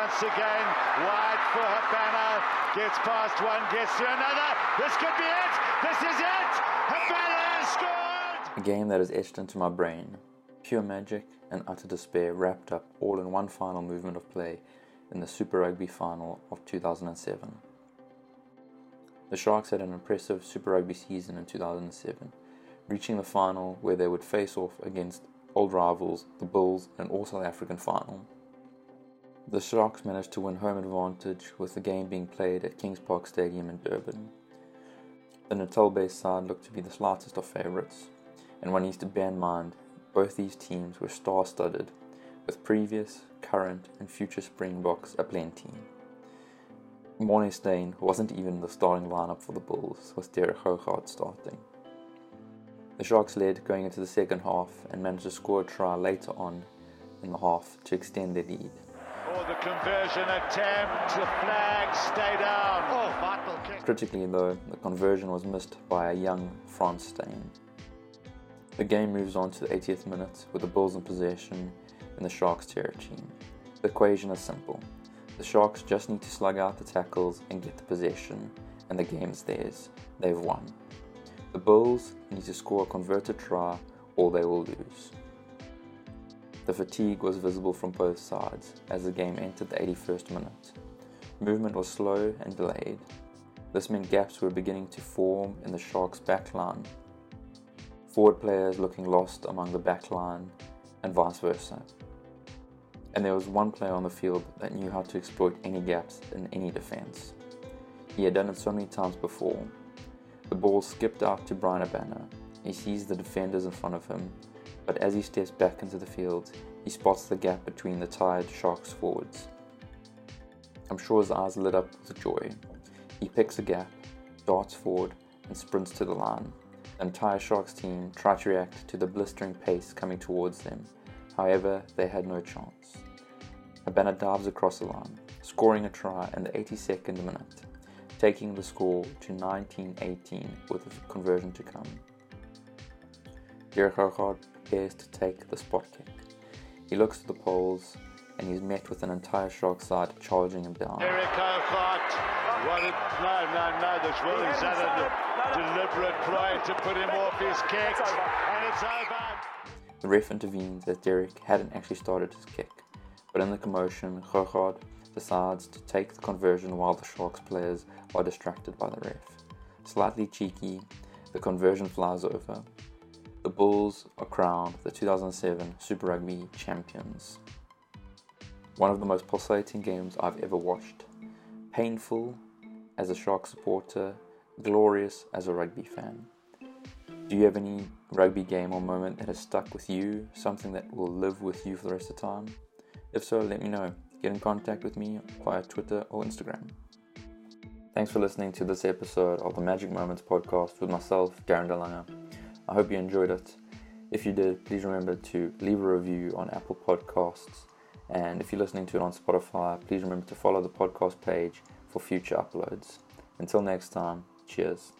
once again. Wide for Habana. Gets past one, gets to another. This could be it. This is it. Habana scored. A game that is etched into my brain. Pure magic and utter despair wrapped up all in one final movement of play in the Super Rugby final of 2007. The Sharks had an impressive Super Rugby season in 2007, reaching the final where they would face off against old rivals, the Bulls, in an All South African final. The Sharks managed to win home advantage with the game being played at Kings Park Stadium in Durban. The Natal based side looked to be the slightest of favourites, and one needs to bear in mind both these teams were star studded, with previous, current, and future Springboks aplenty. Morné Steyn wasn't even the starting lineup for the Bulls, with Derek Hougaard starting. The Sharks led going into the second half and managed to score a try later on in the half to extend their lead. The conversion attempt. The flag stay down. Oh, vital kick. Critically, though, the conversion was missed by a young Frans Steyn. The game moves on to the 80th minute with the Bulls in possession in the Sharks' territory. The equation is simple. The Sharks just need to slug out the tackles and get the possession, and the game's theirs. They've won. The Bulls need to score a converted try or they will lose. The fatigue was visible from both sides as the game entered the 81st minute. Movement was slow and delayed. This meant gaps were beginning to form in the Sharks' backline. Forward players looking lost among the backline, and vice versa. And there was one player on the field that knew how to exploit any gaps in any defense. He had done it so many times before, the ball skipped out to Bryan Habana. He sees the defenders in front of him, but as he steps back into the field, he spots the gap between the tired Sharks forwards. I'm sure his eyes lit up with joy. He picks a gap, darts forward, and sprints to the line. The entire Sharks team try to react to the blistering pace coming towards them. However, they had no chance. Habana dives across the line, scoring a try in the 82nd minute taking the score to 19-18 with a conversion to come. Derek Hougaard prepares to take the spot kick. He looks to the poles and he's met with an entire shark side charging him down. Derek Hougaard, what a, no, no, no, there's Will. He's had a deliberate play to put him off his kick, and it's over. The ref intervenes as Derek hadn't actually started his kick, but in the commotion, Hougaard decides to take the conversion while the Sharks players are distracted by the ref. Slightly cheeky, the conversion flies over. Bulls are crowned the 2007 Super Rugby champions. One of the most pulsating games I've ever watched. Painful as a Shark supporter, glorious as a rugby fan. Do you have any rugby game or moment that has stuck with you, something that will live with you for the rest of the time? If so, let me know get in contact with me via Twitter or Instagram. Thanks for listening to this episode of the Magic Moments podcast with myself, Darren Delanger. I hope you enjoyed it. If you did, please remember to leave a review on Apple Podcasts. And if you're listening to it on Spotify, please remember to follow the podcast page for future uploads. Until next time, cheers.